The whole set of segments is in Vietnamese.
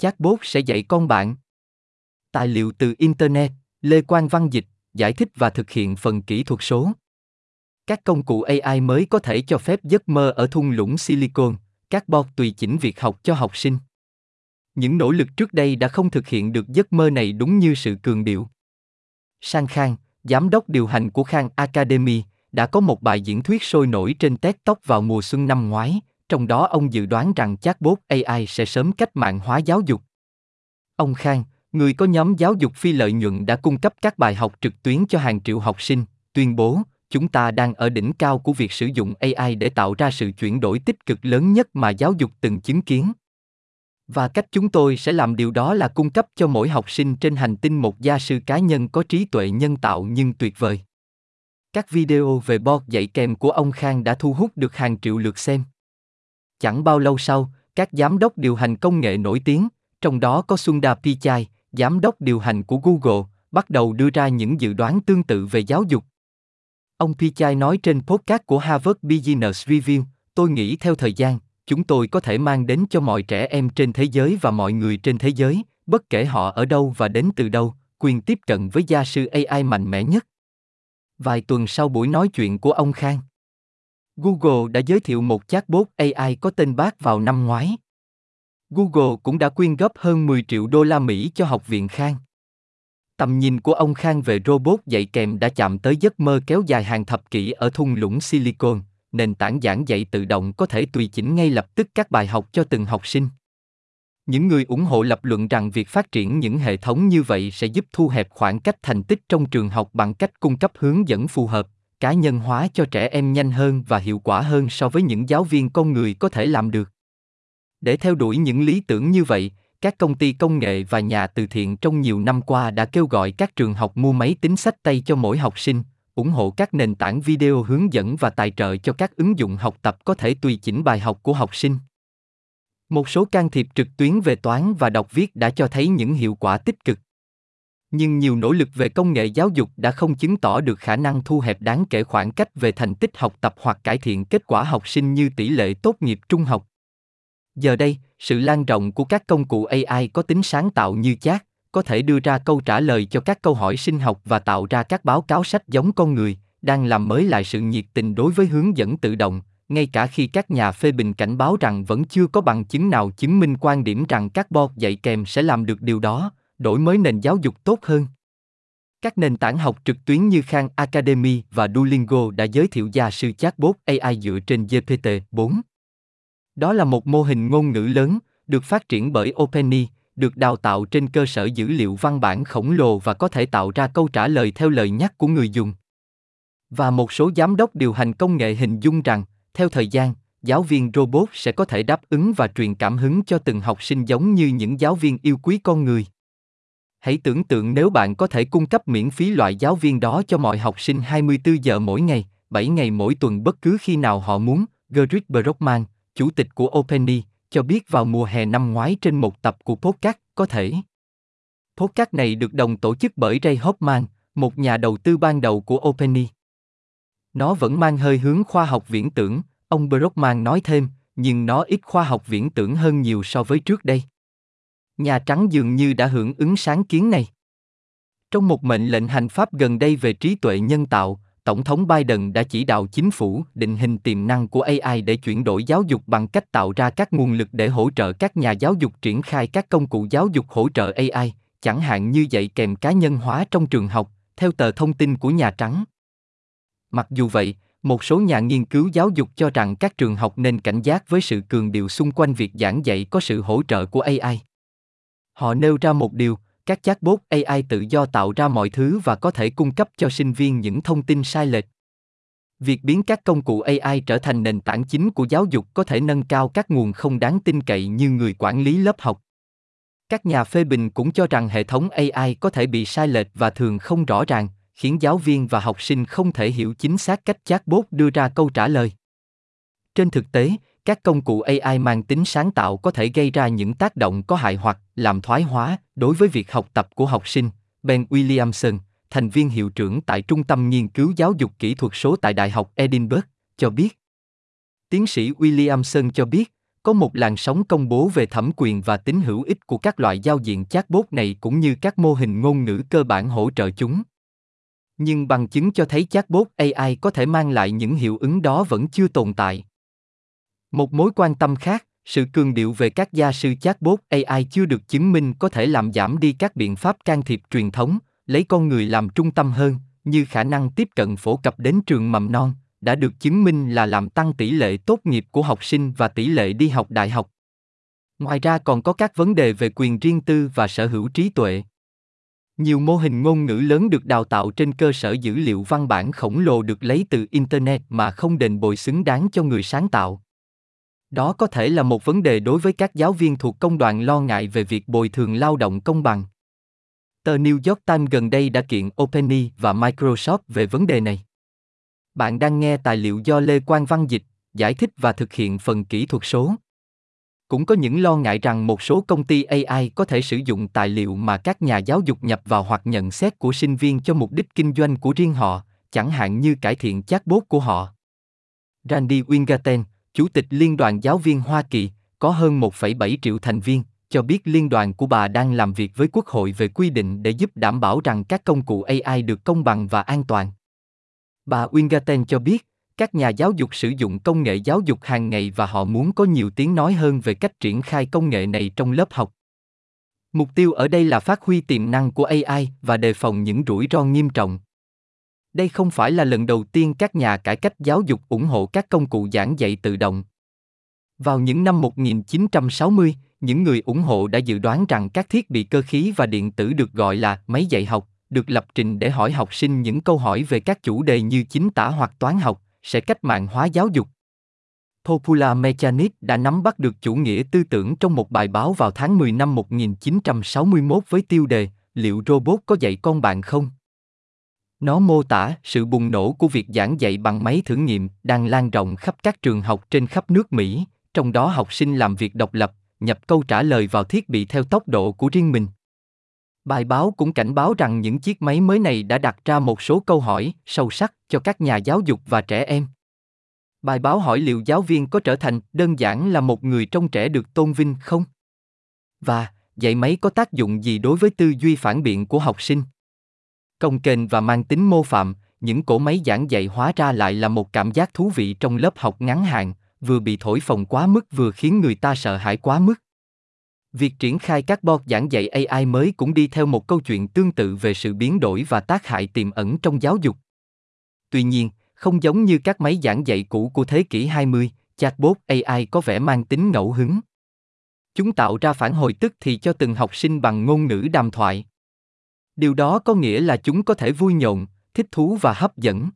chatbot sẽ dạy con bạn. Tài liệu từ Internet, Lê Quang Văn Dịch, giải thích và thực hiện phần kỹ thuật số. Các công cụ AI mới có thể cho phép giấc mơ ở thung lũng Silicon, các bot tùy chỉnh việc học cho học sinh. Những nỗ lực trước đây đã không thực hiện được giấc mơ này đúng như sự cường điệu. Sang Khang, giám đốc điều hành của Khang Academy, đã có một bài diễn thuyết sôi nổi trên TED Talk vào mùa xuân năm ngoái, trong đó ông dự đoán rằng chatbot AI sẽ sớm cách mạng hóa giáo dục. Ông Khang, người có nhóm giáo dục phi lợi nhuận đã cung cấp các bài học trực tuyến cho hàng triệu học sinh, tuyên bố, chúng ta đang ở đỉnh cao của việc sử dụng AI để tạo ra sự chuyển đổi tích cực lớn nhất mà giáo dục từng chứng kiến. Và cách chúng tôi sẽ làm điều đó là cung cấp cho mỗi học sinh trên hành tinh một gia sư cá nhân có trí tuệ nhân tạo nhưng tuyệt vời. Các video về board dạy kèm của ông Khang đã thu hút được hàng triệu lượt xem. Chẳng bao lâu sau, các giám đốc điều hành công nghệ nổi tiếng, trong đó có Sundar Pichai, giám đốc điều hành của Google, bắt đầu đưa ra những dự đoán tương tự về giáo dục. Ông Pichai nói trên podcast của Harvard Business Review, tôi nghĩ theo thời gian, chúng tôi có thể mang đến cho mọi trẻ em trên thế giới và mọi người trên thế giới, bất kể họ ở đâu và đến từ đâu, quyền tiếp cận với gia sư AI mạnh mẽ nhất. Vài tuần sau buổi nói chuyện của ông Khang, Google đã giới thiệu một chatbot AI có tên Bác vào năm ngoái. Google cũng đã quyên góp hơn 10 triệu đô la Mỹ cho Học viện Khang. Tầm nhìn của ông Khang về robot dạy kèm đã chạm tới giấc mơ kéo dài hàng thập kỷ ở thung lũng Silicon, nền tảng giảng dạy tự động có thể tùy chỉnh ngay lập tức các bài học cho từng học sinh. Những người ủng hộ lập luận rằng việc phát triển những hệ thống như vậy sẽ giúp thu hẹp khoảng cách thành tích trong trường học bằng cách cung cấp hướng dẫn phù hợp, cá nhân hóa cho trẻ em nhanh hơn và hiệu quả hơn so với những giáo viên con người có thể làm được. Để theo đuổi những lý tưởng như vậy, các công ty công nghệ và nhà từ thiện trong nhiều năm qua đã kêu gọi các trường học mua máy tính sách tay cho mỗi học sinh, ủng hộ các nền tảng video hướng dẫn và tài trợ cho các ứng dụng học tập có thể tùy chỉnh bài học của học sinh. Một số can thiệp trực tuyến về toán và đọc viết đã cho thấy những hiệu quả tích cực. Nhưng nhiều nỗ lực về công nghệ giáo dục đã không chứng tỏ được khả năng thu hẹp đáng kể khoảng cách về thành tích học tập hoặc cải thiện kết quả học sinh như tỷ lệ tốt nghiệp trung học. Giờ đây, sự lan rộng của các công cụ AI có tính sáng tạo như chat, có thể đưa ra câu trả lời cho các câu hỏi sinh học và tạo ra các báo cáo sách giống con người, đang làm mới lại sự nhiệt tình đối với hướng dẫn tự động, ngay cả khi các nhà phê bình cảnh báo rằng vẫn chưa có bằng chứng nào chứng minh quan điểm rằng các bot dạy kèm sẽ làm được điều đó, đổi mới nền giáo dục tốt hơn. Các nền tảng học trực tuyến như Khan Academy và Duolingo đã giới thiệu gia sư chatbot AI dựa trên GPT-4. Đó là một mô hình ngôn ngữ lớn, được phát triển bởi OpenAI, được đào tạo trên cơ sở dữ liệu văn bản khổng lồ và có thể tạo ra câu trả lời theo lời nhắc của người dùng. Và một số giám đốc điều hành công nghệ hình dung rằng, theo thời gian, giáo viên robot sẽ có thể đáp ứng và truyền cảm hứng cho từng học sinh giống như những giáo viên yêu quý con người. Hãy tưởng tượng nếu bạn có thể cung cấp miễn phí loại giáo viên đó cho mọi học sinh 24 giờ mỗi ngày, 7 ngày mỗi tuần bất cứ khi nào họ muốn, Gerrit Brockman, chủ tịch của OpenAI, cho biết vào mùa hè năm ngoái trên một tập của podcast có thể. Podcast này được đồng tổ chức bởi Ray Hoffman, một nhà đầu tư ban đầu của OpenAI. Nó vẫn mang hơi hướng khoa học viễn tưởng, ông Brockman nói thêm, nhưng nó ít khoa học viễn tưởng hơn nhiều so với trước đây. Nhà Trắng dường như đã hưởng ứng sáng kiến này. Trong một mệnh lệnh hành pháp gần đây về trí tuệ nhân tạo, Tổng thống Biden đã chỉ đạo chính phủ định hình tiềm năng của AI để chuyển đổi giáo dục bằng cách tạo ra các nguồn lực để hỗ trợ các nhà giáo dục triển khai các công cụ giáo dục hỗ trợ AI, chẳng hạn như dạy kèm cá nhân hóa trong trường học, theo tờ thông tin của Nhà Trắng. Mặc dù vậy, một số nhà nghiên cứu giáo dục cho rằng các trường học nên cảnh giác với sự cường điệu xung quanh việc giảng dạy có sự hỗ trợ của AI. Họ nêu ra một điều, các chatbot AI tự do tạo ra mọi thứ và có thể cung cấp cho sinh viên những thông tin sai lệch. Việc biến các công cụ AI trở thành nền tảng chính của giáo dục có thể nâng cao các nguồn không đáng tin cậy như người quản lý lớp học. Các nhà phê bình cũng cho rằng hệ thống AI có thể bị sai lệch và thường không rõ ràng, khiến giáo viên và học sinh không thể hiểu chính xác cách chatbot đưa ra câu trả lời. Trên thực tế, các công cụ AI mang tính sáng tạo có thể gây ra những tác động có hại hoặc làm thoái hóa đối với việc học tập của học sinh. Ben Williamson, thành viên hiệu trưởng tại Trung tâm Nghiên cứu Giáo dục Kỹ thuật số tại Đại học Edinburgh, cho biết. Tiến sĩ Williamson cho biết, có một làn sóng công bố về thẩm quyền và tính hữu ích của các loại giao diện chatbot này cũng như các mô hình ngôn ngữ cơ bản hỗ trợ chúng. Nhưng bằng chứng cho thấy chatbot AI có thể mang lại những hiệu ứng đó vẫn chưa tồn tại. Một mối quan tâm khác, sự cường điệu về các gia sư chatbot AI chưa được chứng minh có thể làm giảm đi các biện pháp can thiệp truyền thống, lấy con người làm trung tâm hơn, như khả năng tiếp cận phổ cập đến trường mầm non, đã được chứng minh là làm tăng tỷ lệ tốt nghiệp của học sinh và tỷ lệ đi học đại học. Ngoài ra còn có các vấn đề về quyền riêng tư và sở hữu trí tuệ. Nhiều mô hình ngôn ngữ lớn được đào tạo trên cơ sở dữ liệu văn bản khổng lồ được lấy từ internet mà không đền bồi xứng đáng cho người sáng tạo. Đó có thể là một vấn đề đối với các giáo viên thuộc công đoàn lo ngại về việc bồi thường lao động công bằng. Tờ New York Times gần đây đã kiện OpenAI và Microsoft về vấn đề này. Bạn đang nghe tài liệu do Lê Quang Văn dịch, giải thích và thực hiện phần kỹ thuật số. Cũng có những lo ngại rằng một số công ty AI có thể sử dụng tài liệu mà các nhà giáo dục nhập vào hoặc nhận xét của sinh viên cho mục đích kinh doanh của riêng họ, chẳng hạn như cải thiện chatbot của họ. Randy Wingaten, Chủ tịch Liên đoàn Giáo viên Hoa Kỳ, có hơn 1,7 triệu thành viên, cho biết liên đoàn của bà đang làm việc với Quốc hội về quy định để giúp đảm bảo rằng các công cụ AI được công bằng và an toàn. Bà Wingaten cho biết, các nhà giáo dục sử dụng công nghệ giáo dục hàng ngày và họ muốn có nhiều tiếng nói hơn về cách triển khai công nghệ này trong lớp học. Mục tiêu ở đây là phát huy tiềm năng của AI và đề phòng những rủi ro nghiêm trọng. Đây không phải là lần đầu tiên các nhà cải cách giáo dục ủng hộ các công cụ giảng dạy tự động. Vào những năm 1960, những người ủng hộ đã dự đoán rằng các thiết bị cơ khí và điện tử được gọi là máy dạy học, được lập trình để hỏi học sinh những câu hỏi về các chủ đề như chính tả hoặc toán học, sẽ cách mạng hóa giáo dục. Popula Mechanics đã nắm bắt được chủ nghĩa tư tưởng trong một bài báo vào tháng 10 năm 1961 với tiêu đề Liệu robot có dạy con bạn không? Nó mô tả sự bùng nổ của việc giảng dạy bằng máy thử nghiệm đang lan rộng khắp các trường học trên khắp nước Mỹ, trong đó học sinh làm việc độc lập, nhập câu trả lời vào thiết bị theo tốc độ của riêng mình. Bài báo cũng cảnh báo rằng những chiếc máy mới này đã đặt ra một số câu hỏi sâu sắc cho các nhà giáo dục và trẻ em. Bài báo hỏi liệu giáo viên có trở thành đơn giản là một người trong trẻ được tôn vinh không? Và dạy máy có tác dụng gì đối với tư duy phản biện của học sinh? Công kênh và mang tính mô phạm, những cỗ máy giảng dạy hóa ra lại là một cảm giác thú vị trong lớp học ngắn hạn, vừa bị thổi phồng quá mức vừa khiến người ta sợ hãi quá mức. Việc triển khai các bot giảng dạy AI mới cũng đi theo một câu chuyện tương tự về sự biến đổi và tác hại tiềm ẩn trong giáo dục. Tuy nhiên, không giống như các máy giảng dạy cũ của thế kỷ 20, chatbot AI có vẻ mang tính ngẫu hứng. Chúng tạo ra phản hồi tức thì cho từng học sinh bằng ngôn ngữ đàm thoại. Điều đó có nghĩa là chúng có thể vui nhộn, thích thú và hấp dẫn.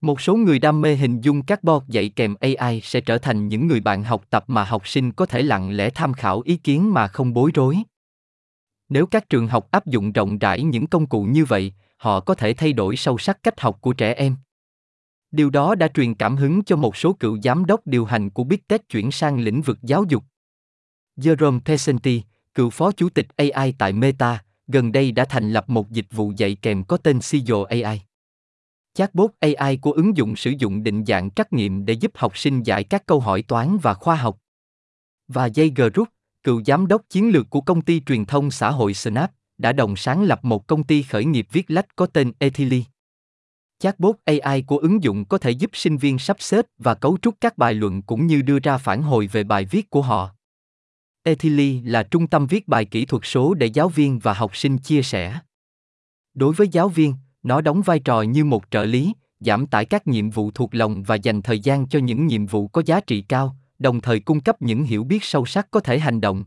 Một số người đam mê hình dung các bot dạy kèm AI sẽ trở thành những người bạn học tập mà học sinh có thể lặng lẽ tham khảo ý kiến mà không bối rối. Nếu các trường học áp dụng rộng rãi những công cụ như vậy, họ có thể thay đổi sâu sắc cách học của trẻ em. Điều đó đã truyền cảm hứng cho một số cựu giám đốc điều hành của Big Tech chuyển sang lĩnh vực giáo dục. Jerome Pesenti, cựu phó chủ tịch AI tại Meta, gần đây đã thành lập một dịch vụ dạy kèm có tên Sijo AI. Chatbot AI của ứng dụng sử dụng định dạng trắc nghiệm để giúp học sinh giải các câu hỏi toán và khoa học. Và Jay Group, cựu giám đốc chiến lược của công ty truyền thông xã hội Snap, đã đồng sáng lập một công ty khởi nghiệp viết lách có tên Ethily. Chatbot AI của ứng dụng có thể giúp sinh viên sắp xếp và cấu trúc các bài luận cũng như đưa ra phản hồi về bài viết của họ. Ethily là trung tâm viết bài kỹ thuật số để giáo viên và học sinh chia sẻ. Đối với giáo viên, nó đóng vai trò như một trợ lý, giảm tải các nhiệm vụ thuộc lòng và dành thời gian cho những nhiệm vụ có giá trị cao, đồng thời cung cấp những hiểu biết sâu sắc có thể hành động.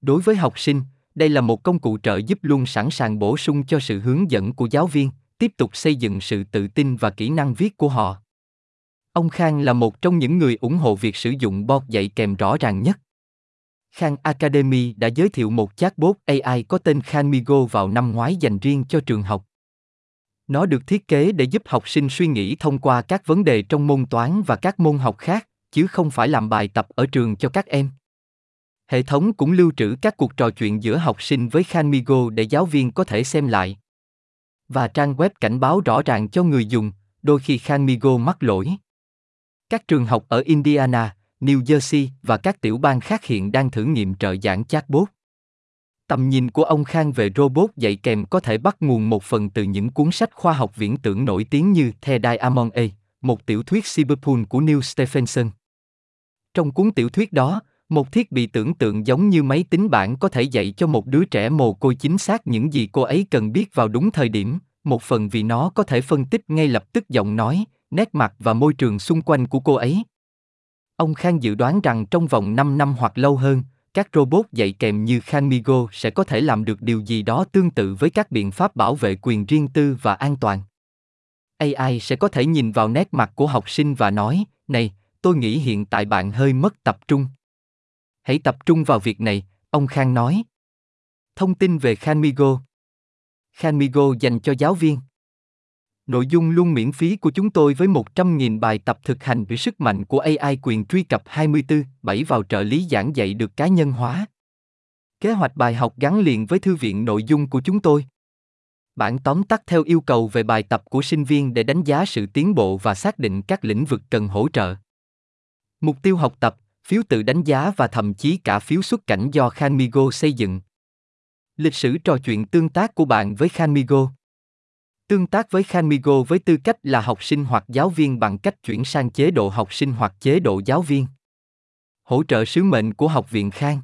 Đối với học sinh, đây là một công cụ trợ giúp luôn sẵn sàng bổ sung cho sự hướng dẫn của giáo viên, tiếp tục xây dựng sự tự tin và kỹ năng viết của họ. Ông Khang là một trong những người ủng hộ việc sử dụng bot dạy kèm rõ ràng nhất. Khan Academy đã giới thiệu một chatbot AI có tên Khanmigo vào năm ngoái dành riêng cho trường học. Nó được thiết kế để giúp học sinh suy nghĩ thông qua các vấn đề trong môn toán và các môn học khác, chứ không phải làm bài tập ở trường cho các em. Hệ thống cũng lưu trữ các cuộc trò chuyện giữa học sinh với Khanmigo để giáo viên có thể xem lại. Và trang web cảnh báo rõ ràng cho người dùng, đôi khi Khanmigo mắc lỗi. Các trường học ở Indiana, New Jersey và các tiểu bang khác hiện đang thử nghiệm trợ giảng chatbot. Tầm nhìn của ông Khang về robot dạy kèm có thể bắt nguồn một phần từ những cuốn sách khoa học viễn tưởng nổi tiếng như The Diamond A, một tiểu thuyết cyberpunk của Neil Stephenson. Trong cuốn tiểu thuyết đó, một thiết bị tưởng tượng giống như máy tính bảng có thể dạy cho một đứa trẻ mồ côi chính xác những gì cô ấy cần biết vào đúng thời điểm, một phần vì nó có thể phân tích ngay lập tức giọng nói, nét mặt và môi trường xung quanh của cô ấy. Ông Khang dự đoán rằng trong vòng 5 năm hoặc lâu hơn, các robot dạy kèm như Khanmigo sẽ có thể làm được điều gì đó tương tự với các biện pháp bảo vệ quyền riêng tư và an toàn. AI sẽ có thể nhìn vào nét mặt của học sinh và nói, này, tôi nghĩ hiện tại bạn hơi mất tập trung. Hãy tập trung vào việc này, ông Khang nói. Thông tin về Khanmigo Khanmigo dành cho giáo viên. Nội dung luôn miễn phí của chúng tôi với 100.000 bài tập thực hành về sức mạnh của AI quyền truy cập 24, 7 vào trợ lý giảng dạy được cá nhân hóa. Kế hoạch bài học gắn liền với thư viện nội dung của chúng tôi. Bản tóm tắt theo yêu cầu về bài tập của sinh viên để đánh giá sự tiến bộ và xác định các lĩnh vực cần hỗ trợ. Mục tiêu học tập, phiếu tự đánh giá và thậm chí cả phiếu xuất cảnh do Khanmigo xây dựng. Lịch sử trò chuyện tương tác của bạn với Khanmigo. Tương tác với Khanmigo với tư cách là học sinh hoặc giáo viên bằng cách chuyển sang chế độ học sinh hoặc chế độ giáo viên. Hỗ trợ sứ mệnh của Học viện Khang